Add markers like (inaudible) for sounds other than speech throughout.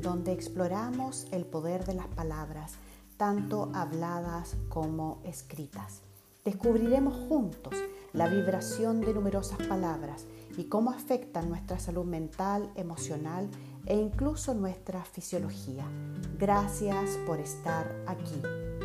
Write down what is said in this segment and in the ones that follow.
donde exploramos el poder de las palabras, tanto habladas como escritas. Descubriremos juntos la vibración de numerosas palabras y cómo afectan nuestra salud mental, emocional e incluso nuestra fisiología. Gracias por estar aquí.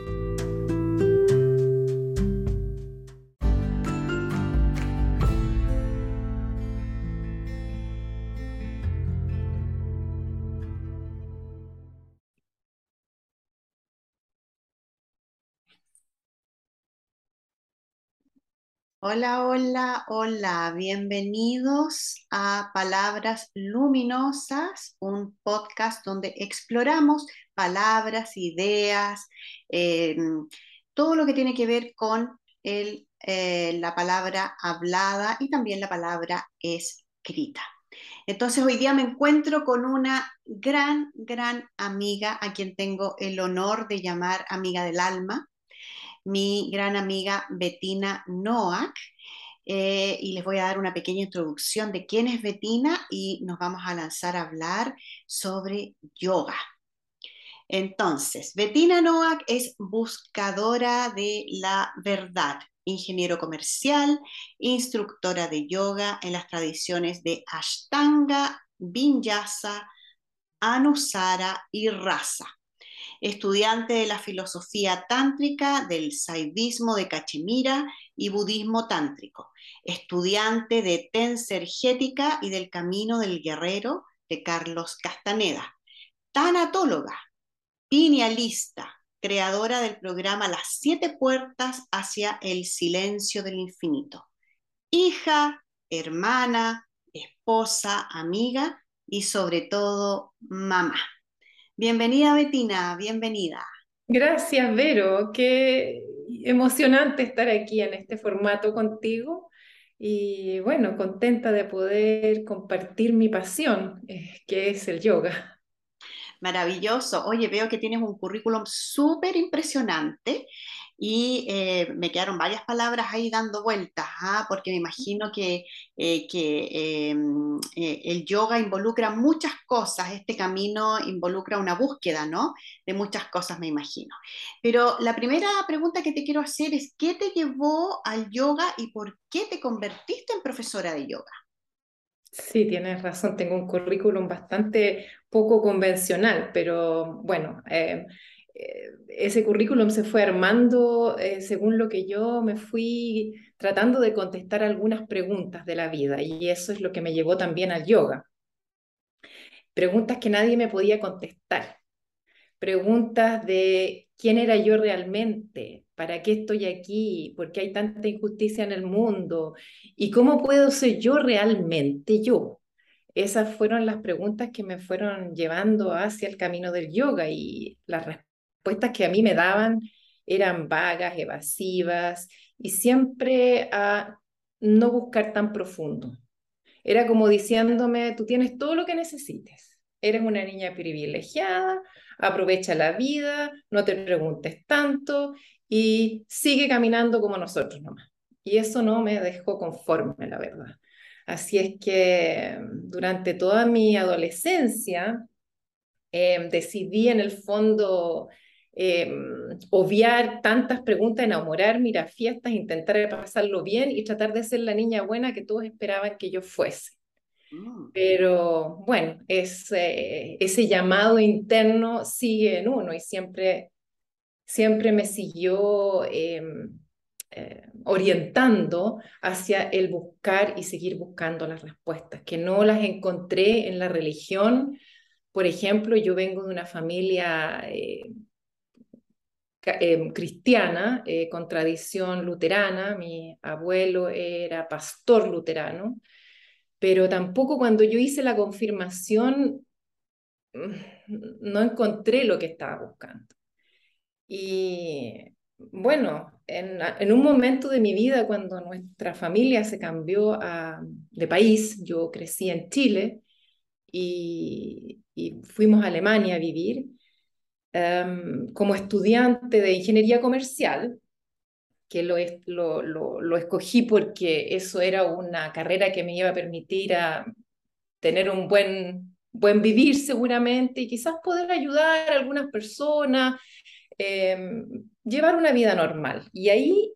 Hola, hola, hola, bienvenidos a Palabras Luminosas, un podcast donde exploramos palabras, ideas, eh, todo lo que tiene que ver con eh, la palabra hablada y también la palabra escrita. Entonces hoy día me encuentro con una gran, gran amiga a quien tengo el honor de llamar amiga del alma mi gran amiga Bettina Noack. Eh, y les voy a dar una pequeña introducción de quién es Bettina y nos vamos a lanzar a hablar sobre yoga. Entonces, Bettina Noack es buscadora de la verdad, ingeniero comercial, instructora de yoga en las tradiciones de Ashtanga, Vinyasa, Anusara y Rasa estudiante de la filosofía tántrica, del saivismo de Cachemira y budismo tántrico, estudiante de tensergética y del camino del guerrero de Carlos Castaneda, tanatóloga, pinealista, creadora del programa Las siete puertas hacia el silencio del infinito, hija, hermana, esposa, amiga y sobre todo mamá. Bienvenida, Betina, bienvenida. Gracias, Vero. Qué emocionante estar aquí en este formato contigo y bueno, contenta de poder compartir mi pasión, eh, que es el yoga. Maravilloso. Oye, veo que tienes un currículum súper impresionante y eh, me quedaron varias palabras ahí dando vueltas, ¿ah? porque me imagino que, eh, que em, eh, el yoga involucra muchas cosas, este camino involucra una búsqueda, ¿no? De muchas cosas, me imagino. Pero la primera pregunta que te quiero hacer es, ¿qué te llevó al yoga y por qué te convertiste en profesora de yoga? Sí, tienes razón, tengo un currículum bastante poco convencional, pero bueno, eh, ese currículum se fue armando eh, según lo que yo me fui tratando de contestar algunas preguntas de la vida y eso es lo que me llevó también al yoga. Preguntas que nadie me podía contestar. Preguntas de quién era yo realmente, para qué estoy aquí, por qué hay tanta injusticia en el mundo y cómo puedo ser yo realmente yo. Esas fueron las preguntas que me fueron llevando hacia el camino del yoga y las respuestas que a mí me daban eran vagas, evasivas y siempre a no buscar tan profundo. Era como diciéndome, tú tienes todo lo que necesites. Eres una niña privilegiada, aprovecha la vida, no te preguntes tanto y sigue caminando como nosotros nomás. Y eso no me dejó conforme, la verdad. Así es que durante toda mi adolescencia eh, decidí en el fondo eh, obviar tantas preguntas, enamorarme, ir a fiestas, intentar pasarlo bien y tratar de ser la niña buena que todos esperaban que yo fuese. Mm. Pero bueno, ese, ese llamado interno sigue en uno y siempre, siempre me siguió em, eh, orientando hacia el buscar y seguir buscando las respuestas, que no las encontré en la religión. Por ejemplo, yo vengo de una familia eh, eh, cristiana con tradición luterana, mi abuelo era pastor luterano, pero tampoco cuando yo hice la confirmación mm, no encontré lo que estaba buscando. Y bueno, en, un momento de mi vida cuando nuestra familia se cambió de país, yo crecí en Chile y fuimos a Alemania a vivir, Em, como estudiante de ingeniería comercial, que lo, escogí porque eso era una carrera que me iba a permitir a tener un buen, buen vivir seguramente y quizás poder ayudar a algunas personas, em, llevar una vida normal. Y ahí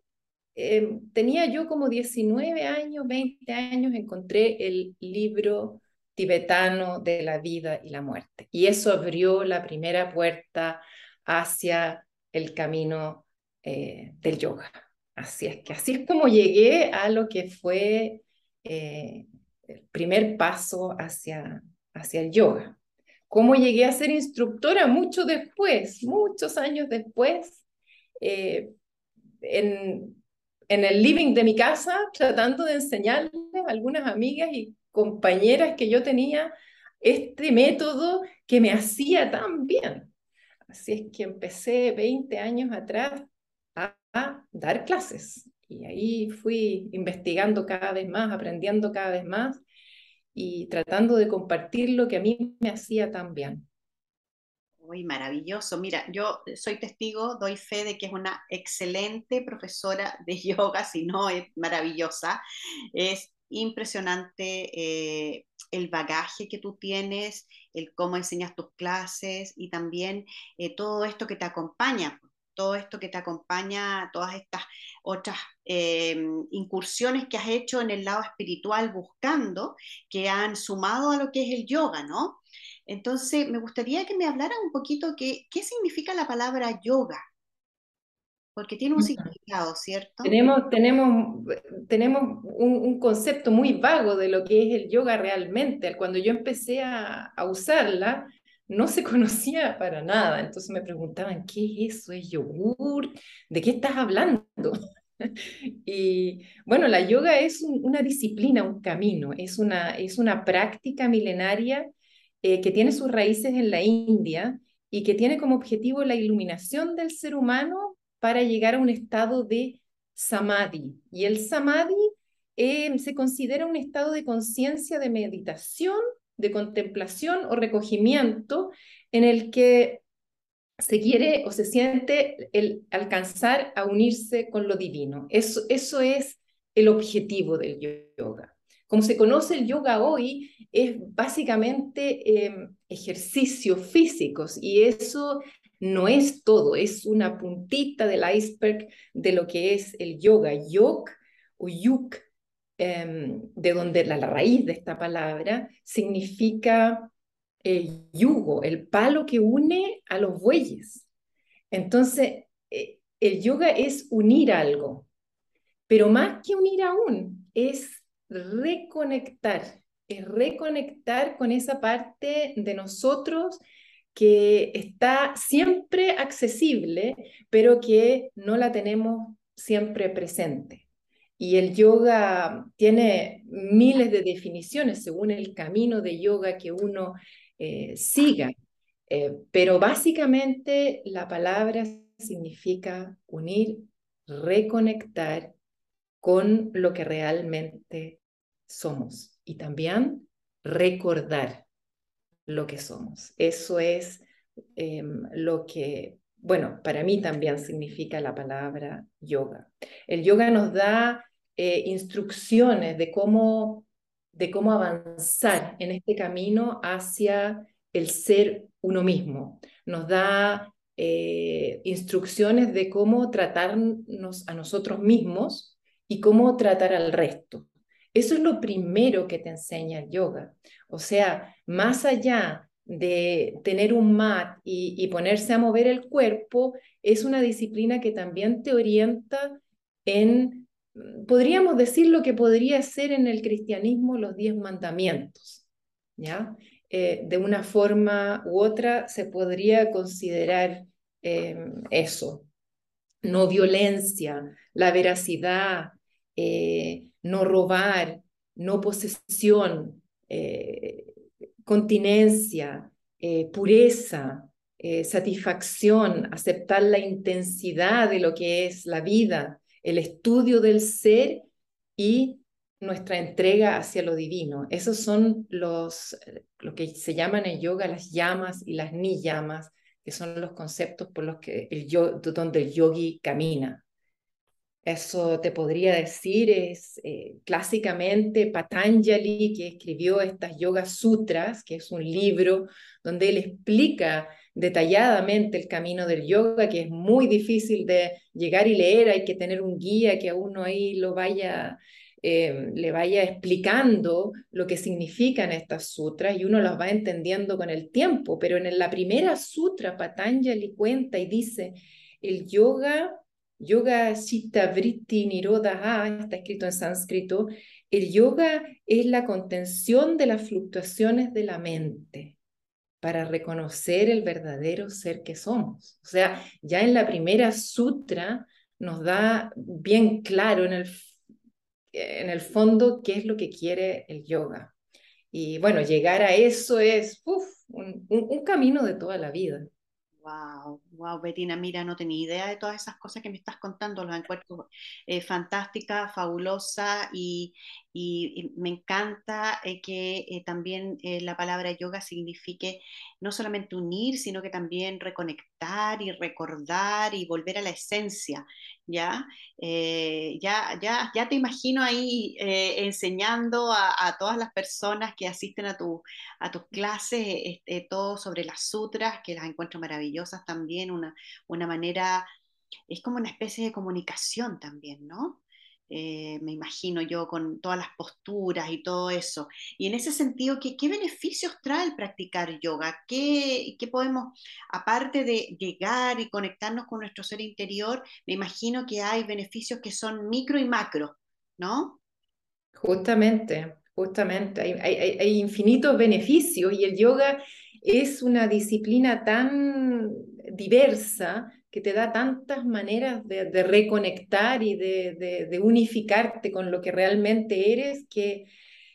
em, tenía yo como 19 años, 20 años, encontré el libro tibetano de la vida y la muerte. Y eso abrió la primera puerta hacia el camino eh, del yoga. Así es que así es como llegué a lo que fue eh, el primer paso hacia, hacia el yoga. Cómo llegué a ser instructora mucho después, muchos años después, eh, en, en el living de mi casa, tratando de enseñarles a algunas amigas y compañeras que yo tenía este método que me hacía tan bien. Así es que empecé 20 años atrás dar clases. Y ahí fui investigando cada vez más, aprendiendo cada vez más y tratando de compartir lo que a mí me hacía tan bien. Uy, maravilloso. Mira, yo soy testigo, doy fe de que es una excelente profesora de yoga, si no es maravillosa. Es impresionante eh, el bagaje que tú tienes, el cómo enseñas tus clases y también eh, todo esto que te acompaña, todo esto que te acompaña, todas estas otras eh, incursiones que has hecho en el lado espiritual buscando, que han sumado a lo que es el yoga, ¿no? Entonces, me gustaría que me hablaras un poquito qué, qué significa la palabra yoga, porque tiene un significado, ¿cierto? Tenemos, tenemos, tenemos un, concepto muy vago de lo que es el yoga realmente. Cuando yo empecé a, a usarla, no se (laughs) conocía para nada. Entonces me preguntaban, ¿qué es eso? ¿Es yogur? ¿De qué estás hablando? (laughs) y bueno, la yoga es una disciplina, un camino, es una, es una práctica milenaria eh, que tiene sus raíces en la India y que tiene como objetivo la iluminación del ser humano para llegar a un estado de samadhi. Y el samadhi eh, se considera un estado de conciencia de meditación de contemplación o recogimiento en el que se quiere o se siente el alcanzar a unirse con lo divino. Eso, eso es el objetivo del yoga. Como se conoce el yoga hoy, es básicamente em, ejercicios físicos y eso no es todo, es una puntita del iceberg de lo que es el yoga. Yog o yuk Em, de donde la, raíz de esta palabra significa el yugo, el palo que une a los bueyes. Entonces, eh, el yoga es unir algo, pero más que unir aún, es reconectar, es reconectar con esa parte de nosotros que está siempre accesible, pero que no la tenemos siempre presente. Y el yoga tiene miles de definiciones según el camino de yoga que uno eh, siga, eh, pero básicamente la palabra significa unir, reconectar con lo que realmente somos. Y también recordar lo que somos. Eso es em, lo que bueno, para mí también significa la palabra yoga. El yoga nos da eh, instrucciones de cómo, de cómo avanzar en este camino hacia el ser uno mismo. Nos da eh, instrucciones de cómo tratarnos a nosotros mismos y cómo tratar al resto. Eso es lo primero que te enseña el yoga. O sea, más allá de tener un mat y, ponerse a mover el cuerpo, es una disciplina que también te orienta en, podríamos decir lo que podría ser en el cristianismo los diez mandamientos, ¿ya? Eh, de una forma u otra se podría considerar em, eso. No violencia, la veracidad, eh, no robar, no posesión, eh, continencia, eh, pureza, eh, satisfacción, aceptar la intensidad de lo que es la vida, el estudio del ser y nuestra entrega hacia lo divino. Esos son los, lo que se llaman en yoga las llamas y las ni llamas, que son los conceptos por los que el donde el yogi camina. Eso te podría decir es eh, clásicamente Patanjali, que escribió estas Yoga Sutras, que es un libro donde él explica detalladamente el camino del yoga, que es muy difícil de llegar y leer, hay que tener un guía que a uno ahí lo vaya, eh, le vaya explicando lo que significan estas sutras y uno las va entendiendo con el tiempo, pero en la primera sutra Patanjali cuenta y dice, el yoga Yoga Chitta Vritti Nirodha, está escrito en sánscrito, el yoga es la contención de las fluctuaciones de la mente para reconocer el verdadero ser que somos. O sea, ya en la primera sutra nos da bien claro en el, en el fondo qué es lo que quiere el yoga. Y bueno, llegar a eso es un camino de toda la vida. Wow, wow, Betina, mira, no tenía idea de todas esas cosas que me estás contando, los encuentro eh, fantástica, fabulosa y, y, me encanta eh, que eh, también eh, la palabra yoga signifique no solamente unir, sino que también reconectar y recordar y volver a la esencia, ¿ya? ya, ya, ya te imagino ahí enseñando a, todas las personas que asisten a, tu, a tus clases este, todo sobre las sutras, que las encuentro maravillosas también, una, una manera, es como una especie de comunicación también, ¿no? Eh, me imagino yo, con todas las posturas y todo eso. Y en ese sentido, ¿qué, qué beneficios trae el practicar yoga? ¿Qué, ¿Qué, podemos, aparte de llegar y conectarnos con nuestro ser interior, me imagino que hay beneficios que son micro y macro, ¿no? Justamente, justamente, hay, hay, hay infinitos beneficios y el yoga es una disciplina tan diversa que te da tantas maneras de, reconectar y de, unificarte con lo que realmente eres, que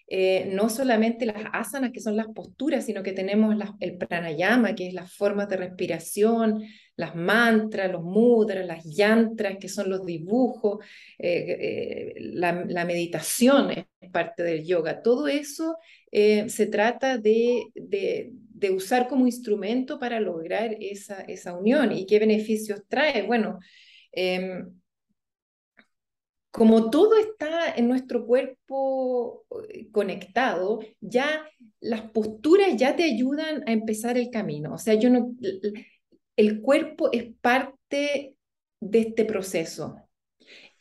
eh, no solamente las asanas, que son las posturas, sino que tenemos el pranayama, que es las formas de respiración, las mantras, los mudras, las yantras, que son los dibujos, eh, eh, la, la, meditación es parte del yoga. Todo eso se trata de de usar como instrumento para lograr esa, esa unión. ¿Y qué beneficios trae? Bueno, em, como todo está en nuestro cuerpo eh, conectado, ya las posturas ya te ayudan a empezar el camino. O sea, yo no, el cuerpo es parte de este proceso.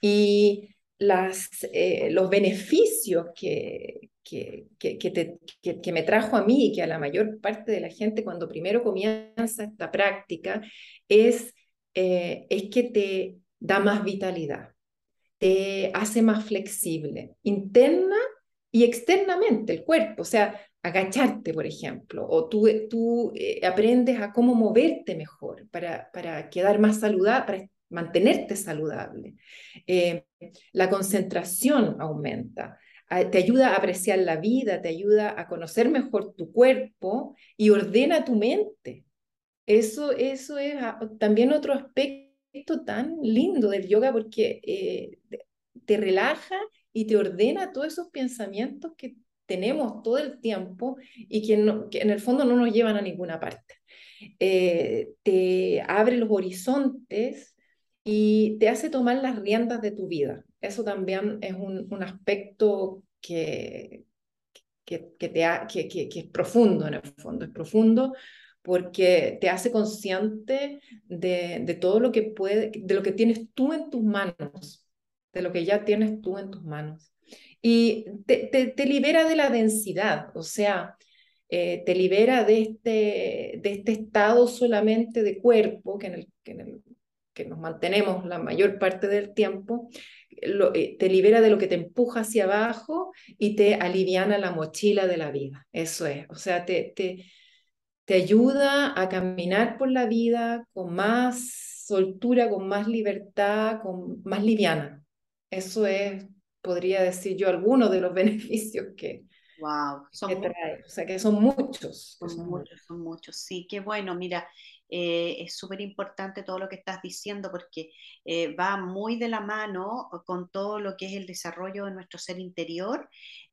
Y las, eh, los beneficios que, que, que, me trajo a mí y que a la mayor parte de la gente cuando primero comienza esta práctica es, eh, es que te da más vitalidad, te hace más flexible, interna y externamente el cuerpo, o sea, agacharte, por ejemplo, o tú, tú eh, aprendes a cómo moverte mejor para, para quedar más saludable, para mantenerte saludable. Eh, la concentración aumenta te ayuda a apreciar la vida, te ayuda a conocer mejor tu cuerpo y ordena tu mente. Eso, eso es ah, también otro aspecto tan lindo del yoga porque eh, te relaja y te ordena todos esos pensamientos que tenemos todo el tiempo y que, en el fondo no nos llevan a ninguna parte. Eh, te abre los horizontes y te hace tomar las riendas de tu vida. Eso también es un, un aspecto que, que, que, te que, que, es profundo en el fondo, es profundo porque te hace consciente de, de, todo lo que puede, de lo que tienes tú en tus manos, de lo que ya tienes tú en tus manos. Y te, te, te libera de la densidad, o sea, eh, te libera de este, de este estado solamente de cuerpo que en el, que en el que nos mantenemos la mayor parte del tiempo, eh, te libera de lo que te empuja hacia abajo y te aliviana la mochila de la vida. Eso es, o sea, te, te, te ayuda a caminar por la vida con más soltura, con más libertad, con más liviana. Eso es, podría decir yo, algunos de los (laughs) beneficios que, Wow, son trae. O sea que son muchos. Son, muchos, son muchos. Sí, qué bueno. Mira, eh, es súper importante todo lo que estás diciendo porque eh, va muy de la mano con todo lo que es el desarrollo de nuestro ser interior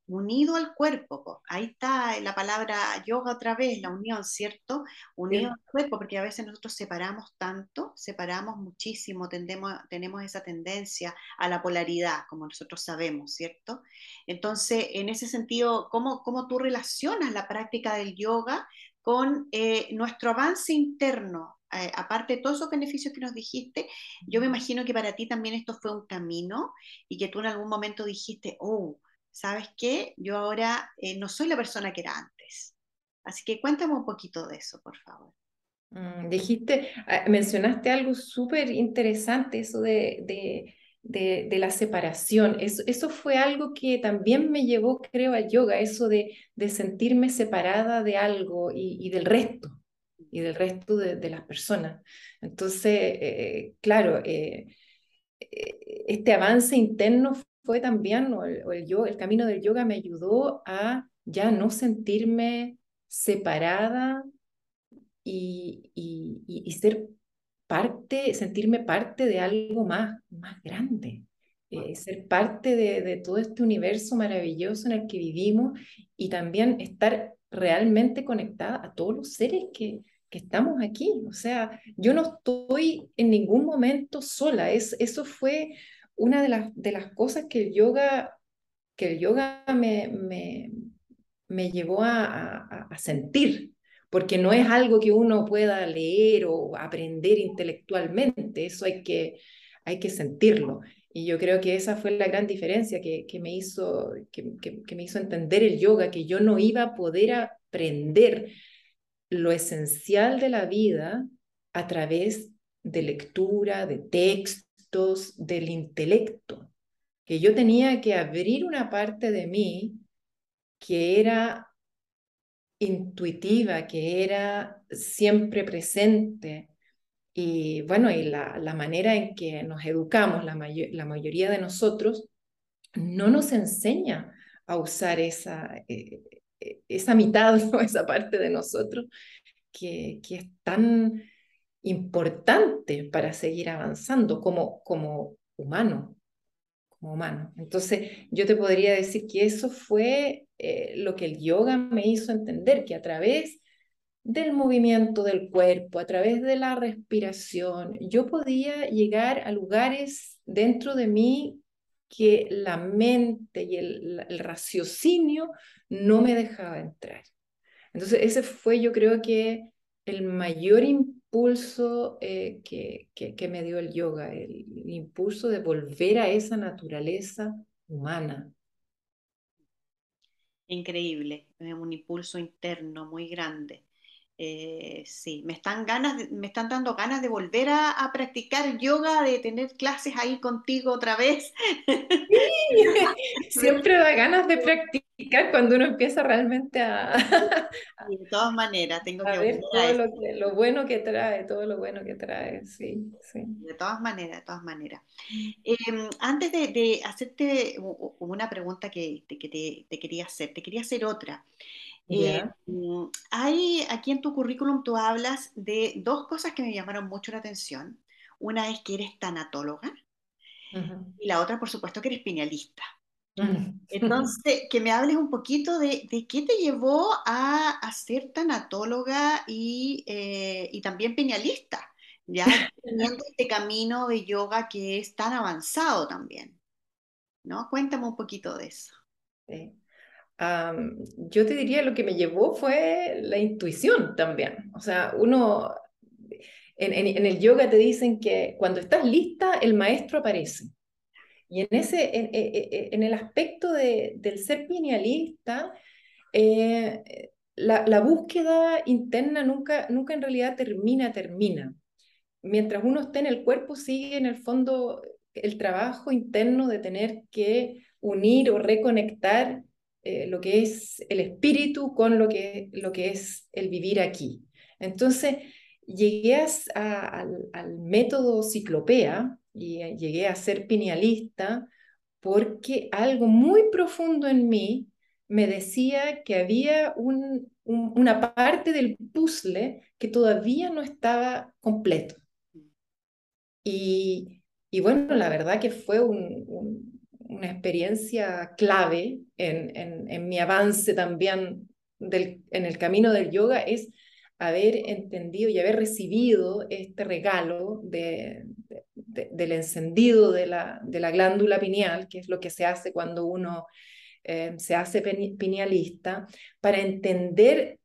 unido al cuerpo. Ahí está la palabra yoga otra vez, la unión, ¿cierto? Unido al cuerpo, porque a veces nosotros separamos tanto, separamos muchísimo, tendemos, tenemos esa tendencia a la polaridad, como nosotros sabemos, ¿cierto? Entonces, en ese sentido, ¿cómo, cómo tú relacionas la práctica del yoga con eh, nuestro avance interno? Eh, aparte de todos esos beneficios que nos dijiste, yo me imagino que para ti también esto fue un camino y que tú en algún momento dijiste, oh, ¿sabes qué? Yo ahora eh, no soy la persona que era antes. Así que cuéntame un poquito de eso, por favor. Mm, dijiste, ah, mencionaste algo súper interesante, eso de, de, de, la separación. Eso, eso fue algo que también me llevó, creo, al yoga, eso de, de sentirme separada de algo y, del resto, y del resto de, las personas. Entonces, eh, claro, eh, este avance interno fue también, o el, el camino del yoga me ayudó a ya no sentirme separada y, y, ser parte, sentirme parte de algo más, más grande, eh, ser parte de, de, todo este universo maravilloso en el que vivimos y también estar realmente conectada a todos los seres que, que estamos aquí. O sea, yo no estoy en ningún momento sola. Es, eso fue una de las, de las cosas que el yoga, que el yoga me, me, me llevó a, a, sentir, porque no es algo que uno pueda leer o aprender intelectualmente, eso hay que, hay que sentirlo. Y yo creo que esa fue la gran diferencia que, que me hizo, que, que, me hizo entender el yoga, que yo no iba a poder aprender lo esencial de la vida a través de lectura, de texto, del intelecto, que yo tenía que abrir una parte de mí que era intuitiva, que era siempre presente. Y bueno, y la, la manera en que nos educamos, la, la, mayoría de nosotros, no nos enseña a usar esa, eh, eh, esa mitad, (laughs) esa parte de nosotros que, que es tan importante para seguir avanzando como, como humano, como humano. Entonces, yo te podría decir que eso fue eh, lo que el yoga me hizo entender, que a través del movimiento del cuerpo, a través de la respiración, yo podía llegar a lugares dentro de mí que la mente y el, raciocinio no me dejaba entrar. Entonces, ese fue yo creo que el mayor impacto impulso eh, que, que, me dio el yoga, el, impulso de volver a esa naturaleza humana. Increíble, un impulso interno muy grande. Eh, sí, me están, ganas me están dando ganas de volver a, a, practicar yoga, de tener clases ahí contigo otra vez. (laughs) (laughs) siempre da ganas de practicar cuando uno empieza realmente a... (laughs) de todas maneras, tengo que ver todo lo, que, lo, bueno que trae, todo lo bueno que trae, sí, sí. De todas maneras, de todas maneras. Em, antes de, de, hacerte una pregunta que, que te, te, quería hacer, te quería hacer otra. Eh, mm, hay aquí en tu currículum tú hablas de dos cosas que me llamaron mucho la atención. Una es que eres tanatóloga y la otra, por supuesto, que eres piñalista. (laughs) Entonces, que me hables un poquito de, de qué te llevó a, a ser tanatóloga y, eh, y también piñalista, ya (laughs) teniendo este camino de yoga que es tan avanzado también. ¿No? Cuéntame un poquito de eso. Sí yo te diría lo que me llevó fue la intuición también. O sea, uno, en, en, el yoga te dicen que cuando estás lista, el maestro aparece. Y en, ese, en, e, e, e, en el aspecto de, del ser pinealista, eh, la, la, búsqueda interna nunca, nunca en realidad termina, termina. Mientras uno esté en el cuerpo, sigue en el fondo el trabajo interno de tener que unir o reconectar eh, lo que es el espíritu con lo que, lo que es el vivir aquí. Entonces, llegué al, método ciclopea y eh, llegué a ser pinealista porque algo muy profundo en mí me decía que había un, una parte del puzzle que todavía no estaba completo. Y, y bueno, la verdad que fue una experiencia clave en, en, en, mi avance también del, en el camino del yoga, es haber entendido y haber recibido este regalo de, del encendido de la, de la glándula pineal, que es lo que se hace cuando uno eh, se hace pinealista, para entender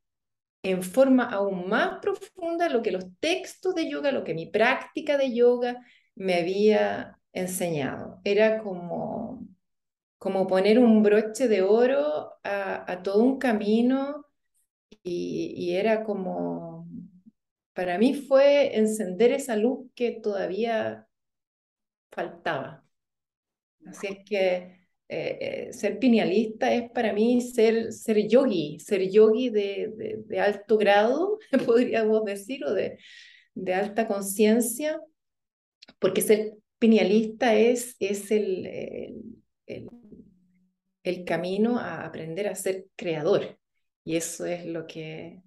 en forma aún más profunda lo que los textos de yoga, lo que mi práctica de yoga me había enseñado. Era como, como poner un broche de oro a, todo un camino y, era como, para mí fue encender esa luz que todavía faltaba. Así es que eh, eh, ser pinealista es para mí ser, ser yogi, ser yogi de, de, alto grado, (laughs) podríamos decir, o de, de alta conciencia, porque ser pinealista es, es el, el, el, camino a aprender a ser creador. Y eso es lo que,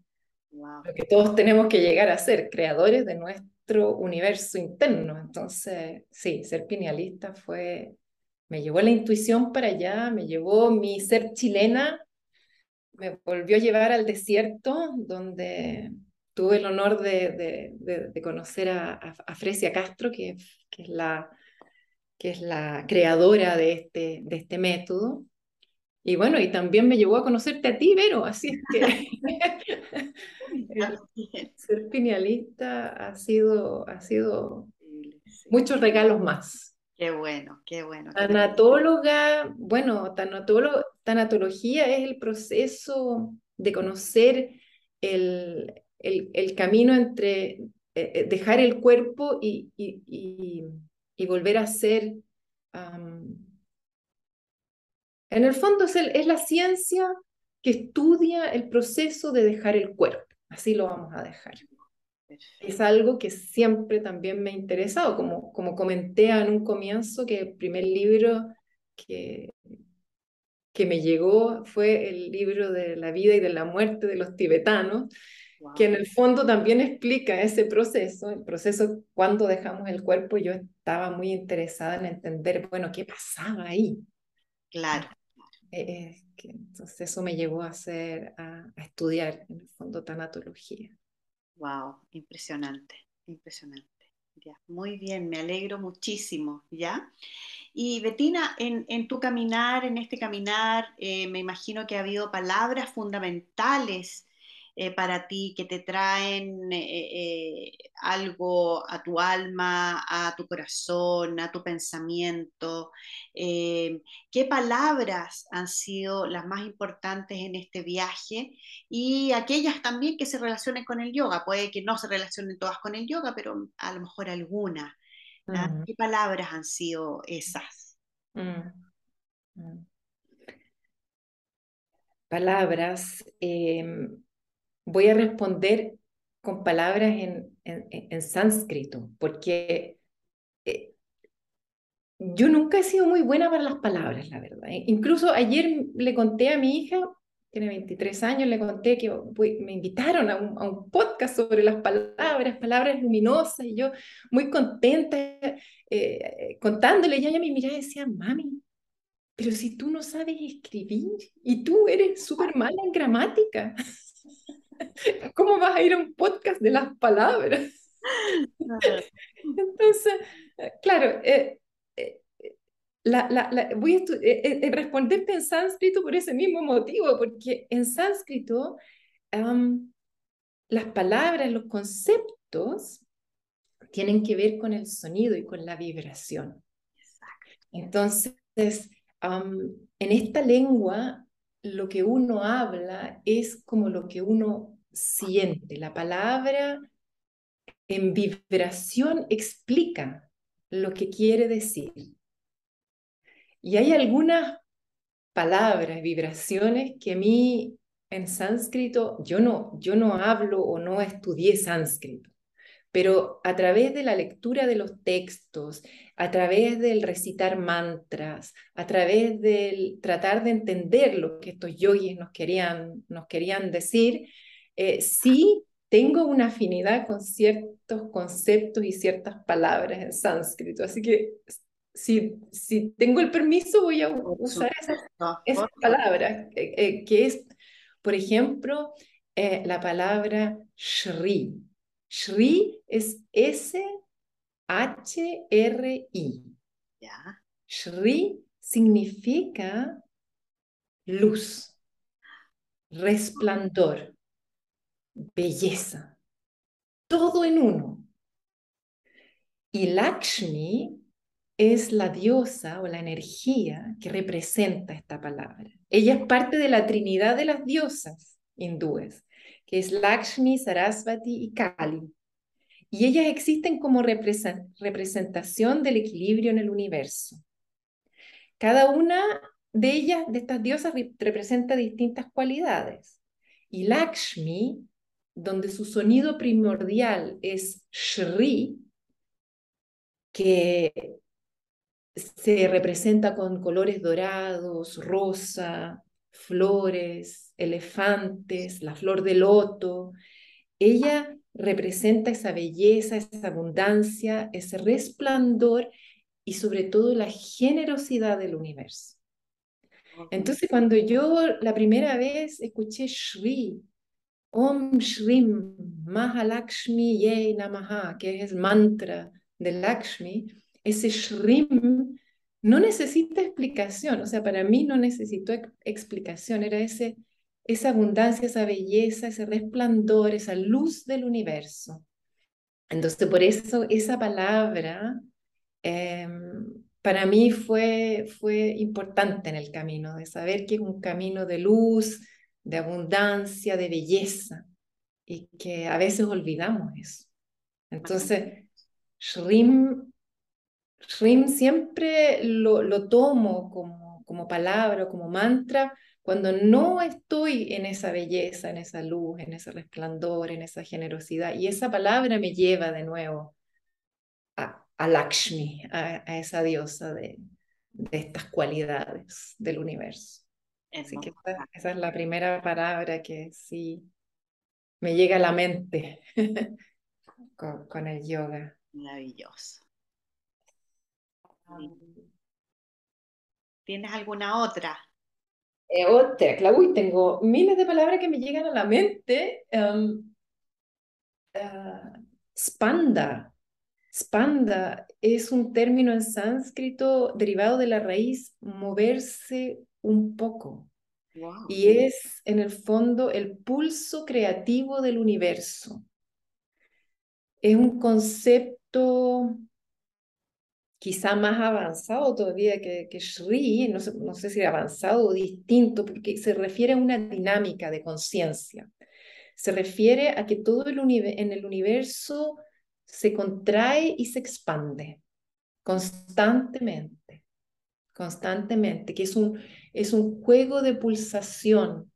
lo que todos tenemos que llegar a ser, creadores de nuestro universo interno. Entonces, sí, ser pinealista fue me llevó la intuición para allá, me llevó mi ser chilena, me volvió a llevar al desierto, donde tuve el honor de, de, conocer a, a, Fresia Castro, que, que, es la, que es la creadora de este, de este método. Y bueno, y también me llevó a conocerte a ti, Vero, así es que (laughs) (laughs) ser pinealista ha sido, ha sido muchos regalos más. Qué bueno, qué bueno. Tanatóloga, bueno, tanatología es el proceso de conocer el, el, camino entre eh, eh, dejar el cuerpo y, y, y, volver a ser... en el fondo es, es la ciencia que estudia el proceso de dejar el cuerpo. Así lo vamos a dejar. Es algo que siempre también me ha interesado, como, como comenté en un comienzo, que el primer libro que, que me llegó fue el libro de la vida y de la muerte de los tibetanos, que en el fondo también explica ese proceso, el proceso cuando dejamos el cuerpo. Yo estaba muy interesada en entender, bueno, qué pasaba ahí. Claro. Eh, que, entonces eso me llevó a, hacer, a, a estudiar en el fondo tanatología. Wow, impresionante, impresionante. Ya, muy bien, me alegro muchísimo, ¿ya? Y Betina, en, en tu caminar, en este caminar, eh, me imagino que ha habido palabras fundamentales eh, para ti, que te traen eh, eh, algo a tu alma, a tu corazón, a tu pensamiento. ¿Qué palabras han sido las más importantes en este viaje? Y aquellas también que se relacionen con el yoga. Puede que no se relacionen todas con el yoga, pero a lo mejor algunas. ¿ah? ¿Qué palabras han sido esas? Mm. Mm. Palabras. Voy a responder con palabras en, sánscrito, porque eh, yo nunca he sido muy buena para las palabras, la verdad. E incluso ayer le conté a mi hija, tiene 23 años, le conté que me invitaron a un, a un, podcast sobre las palabras, palabras luminosas, y yo muy contenta eh, contándole, y ella me miraba y decía, mami, pero si tú no sabes escribir y tú eres súper mala en gramática. (laughs) (laughs) ¿Cómo vas a ir a un podcast de las palabras? (laughs) Entonces, claro, eh, eh, la, la, voy a eh, responderte en sánscrito por ese mismo motivo, porque en sánscrito las palabras, los conceptos tienen que ver con el sonido y con la vibración. Entonces, en esta lengua lo que uno habla es como lo que uno siente. La palabra en vibración explica lo que quiere decir. Y hay algunas palabras, vibraciones que a mí en sánscrito, yo no, yo no hablo o no estudié sánscrito, pero a través de la lectura de los textos, a través del recitar mantras, a través del tratar de entender lo que estos yogis nos querían, nos querían decir, eh, sí tengo una afinidad con ciertos conceptos y ciertas palabras en sánscrito. Así que si, si tengo el permiso voy a usar esas, esas palabras, eh, eh, que es, por ejemplo, la palabra Shri. Shri es S-H-R-I. Ya. Shri significa luz, resplandor, belleza, todo en uno. Y Lakshmi es la diosa o la energía que representa esta palabra. Ella es parte de la trinidad de las diosas hindúes que es Lakshmi, Sarasvati y Kali. Y ellas existen como representación del equilibrio en el universo. Cada una de ellas, de estas diosas, representa distintas cualidades. Y Lakshmi, donde su sonido primordial es Shri, que se representa con colores dorados, rosa, flores, elefantes, la flor de loto. Ella representa esa belleza, esa abundancia, ese resplandor y sobre todo la generosidad del universo. Entonces, cuando yo la primera vez escuché Shri, Om Shrim Mahalakshmi Ye Namaha, que es el mantra de Lakshmi, ese Shrim no necesita explicación, o sea, para mí no necesitó explicación, era ese, esa abundancia, esa belleza, ese resplandor, esa luz del universo. Entonces, por eso esa palabra em, para mí fue, fue importante en el camino, de saber que es un camino de luz, de abundancia, de belleza, y que a veces olvidamos eso. Entonces, Shrim Shrim siempre lo, lo tomo como, como palabra, como mantra, cuando no estoy en esa belleza, en esa luz, en ese resplandor, en esa generosidad. Y esa palabra me lleva de nuevo a, a Lakshmi, a, a, esa diosa de, de, estas cualidades del universo. Así que esa, esa, es la primera palabra que sí me llega a la mente (laughs) con, con el yoga. Maravilloso. ¿Tienes alguna otra? Eh, otra, Claudia, tengo miles de palabras que me llegan a la mente. Um, uh, spanda. Spanda es un término en sánscrito derivado de la raíz moverse un poco. Y es en el fondo el pulso creativo del universo. Es un concepto quizá más avanzado todavía que, que Shri, no sé, no sé si avanzado o distinto, porque se refiere a una dinámica de conciencia. Se refiere a que todo el en el universo se contrae y se expande constantemente, constantemente, que es un, es un juego de pulsación,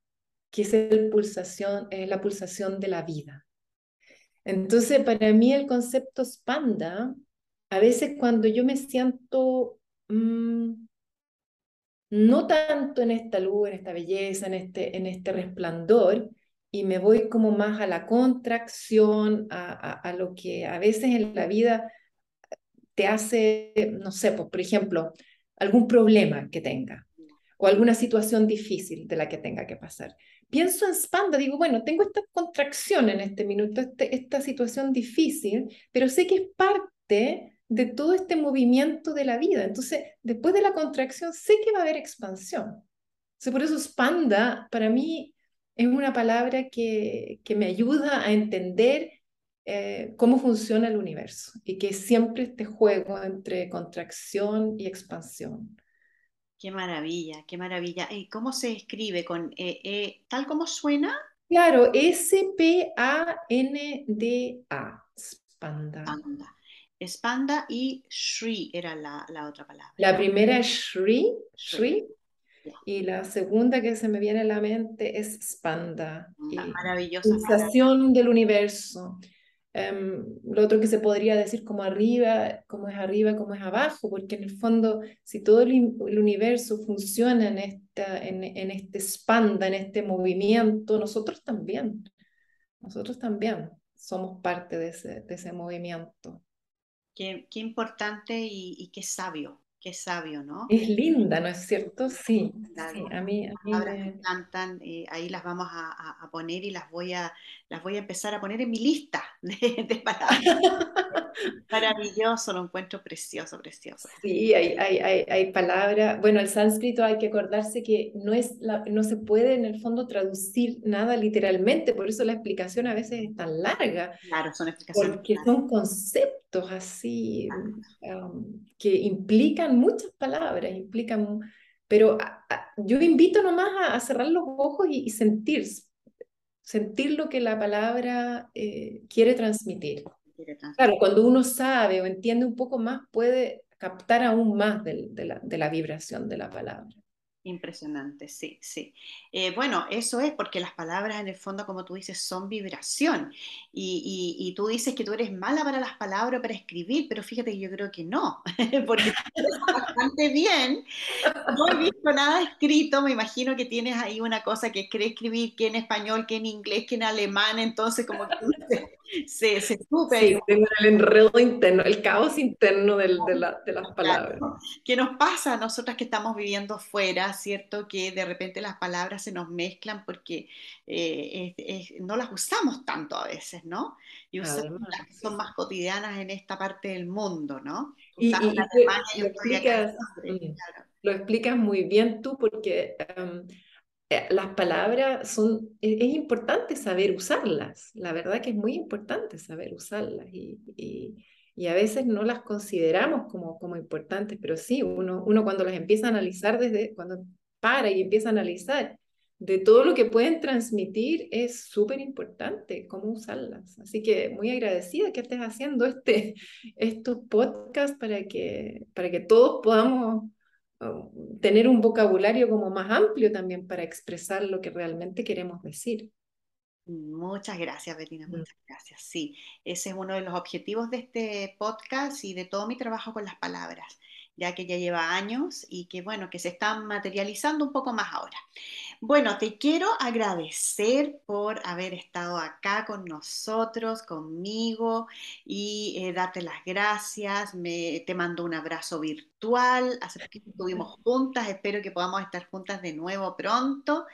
que es el pulsación, es la pulsación de la vida. Entonces, para mí el concepto spanda a veces cuando yo me siento mmm, no tanto en esta luz, en esta belleza, en este, en este resplandor, y me voy como más a la contracción, a, a, a lo que a veces en la vida te hace, no sé, pues, por ejemplo, algún problema que tenga o alguna situación difícil de la que tenga que pasar. Pienso en Spanda, digo, bueno, tengo esta contracción en este minuto, este, esta situación difícil, pero sé que es parte de todo este movimiento de la vida. Entonces, después de la contracción, sé que va a haber expansión. por eso spanda para mí es una palabra que, que me ayuda a entender eh, cómo funciona el universo y que siempre este juego entre contracción y expansión. Qué maravilla, qué maravilla. ¿Y cómo se escribe? ¿Con e, e, tal como suena? Claro, S-P-A-N-D-A, Spanda. Spanda. Spanda y Shri era la, la otra palabra. La primera es Shri, Shri, y la segunda que se me viene a la mente es Spanda. La maravillosa. Pulsación del universo. em, lo otro que se podría decir como arriba, como es arriba, como es abajo, porque en el fondo, si todo el, el universo funciona en, esta, en, en este spanda, en este movimiento, nosotros también, nosotros también somos parte de ese, de ese movimiento. Qué, qué importante y, y, qué sabio, qué sabio, ¿no? Es linda, ¿no es cierto? Sí, sí a mí, a mí me... encantan, eh, ahí las vamos a, a, poner y las voy a, las voy a empezar a poner en mi lista (laughs) de, de palabras. (laughs) Maravilloso, lo encuentro precioso, precioso. Sí, hay, hay, hay, hay palabras. Bueno, el sánscrito hay que acordarse que no, es la, no se puede en el fondo traducir nada literalmente, por eso la explicación a veces es tan larga. Claro, son explicaciones. Porque son conceptos así um, que implican muchas palabras, implican. Pero a, a, yo invito nomás a, a cerrar los ojos y, y sentir, sentir lo que la palabra eh, quiere transmitir. Claro, cuando uno sabe o entiende un poco más, puede captar aún más de, de, la, de la, vibración de la palabra. Impresionante, sí, sí. Eh, bueno, eso es porque las palabras en el fondo, como tú dices, son vibración. Y, y, y, tú dices que tú eres mala para las palabras, para escribir, pero fíjate que yo creo que no, (laughs) porque bastante bien. No he visto nada escrito, me imagino que tienes ahí una cosa que cree escribir, que en español, que en inglés, que en alemán, entonces como que (laughs) se, se supe. Sí, tengo el enredo interno, el caos interno del, de, la, de, las palabras. Claro. ¿Qué nos pasa a nosotras que estamos viviendo fuera, cierto? Que de repente las palabras se nos mezclan porque eh, es, es, no las usamos tanto a veces, ¿no? Y usamos las que son más cotidianas en esta parte del mundo, ¿no? Y, y, y Alemania, lo, explicas, claro. lo, explicas, muy bien tú porque... Um, las palabras son, es, es, importante saber usarlas, la verdad que es muy importante saber usarlas y, y, y, a veces no las consideramos como, como importantes, pero sí, uno, uno cuando las empieza a analizar desde, cuando para y empieza a analizar de todo lo que pueden transmitir, es súper importante cómo usarlas. Así que muy agradecida que estés haciendo este, (laughs) estos podcasts para que, para que todos podamos tener un vocabulario como más amplio también para expresar lo que realmente queremos decir. Muchas gracias, Betina, muchas gracias. Sí, ese es uno de los objetivos de este podcast y de todo mi trabajo con las palabras, ya que ya lleva años y que bueno, que se están materializando un poco más ahora. Bueno, te quiero agradecer por haber estado acá con nosotros, conmigo y eh, darte las gracias. Me, te mando un abrazo virtual. Hace poquito estuvimos juntas, espero que podamos estar juntas de nuevo pronto.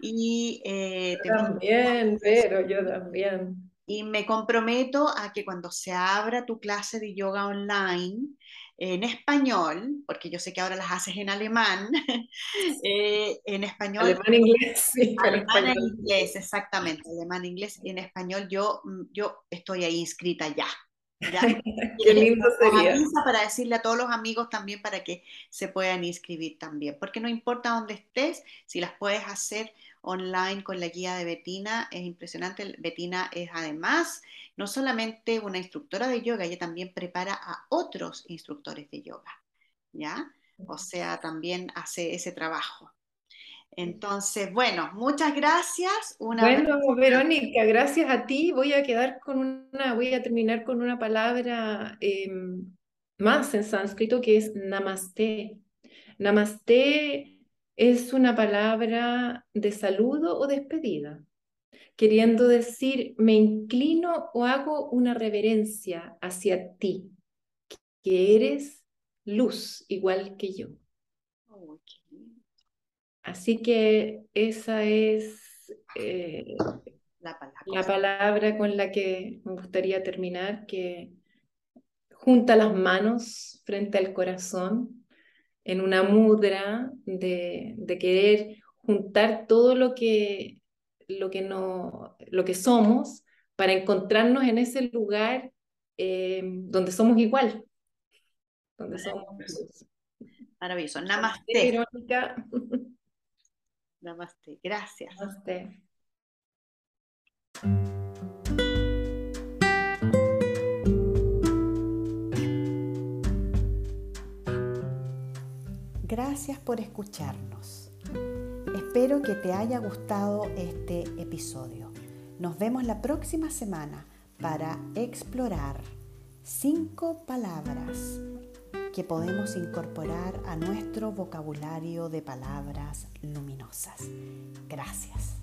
Y eh, te también, pero yo también. Y me comprometo a que cuando se abra tu clase de yoga online, en español, porque yo sé que ahora las haces en alemán, (laughs) eh, en español. Alemán, inglés, sí. Alemán e inglés, exactamente. Alemán, inglés, en español yo, mm, yo estoy ahí inscrita ya. ¿ya? (laughs) Qué lindo sería. Para decirle a todos los amigos también para que se puedan inscribir también, porque no importa dónde estés, si las puedes hacer online con la guía de Betina, es impresionante. Betina es además no solamente una instructora de yoga, ella también prepara a otros instructores de yoga, ¿ya? O sea, también hace ese trabajo. Entonces, bueno, muchas gracias. Una bueno, vez... Verónica, gracias a ti. Voy a quedar con una, voy a terminar con una palabra eh, más en sánscrito que es namaste. Namaste es una palabra de saludo o despedida queriendo decir, me inclino o hago una reverencia hacia ti, que eres luz igual que yo. Así que esa es eh, la, palabra. la palabra con la que me gustaría terminar, que junta las manos frente al corazón en una mudra de, de querer juntar todo lo que lo que, no, lo que somos para encontrarnos en ese lugar eh, donde somos igual. Donde somos. Maravilloso. Namaste. Verónica. (laughs) Namaste. Gracias. Namaste. Gracias por escucharnos. Espero que te haya gustado este episodio. Nos vemos la próxima semana para explorar cinco palabras que podemos incorporar a nuestro vocabulario de palabras luminosas. Gracias.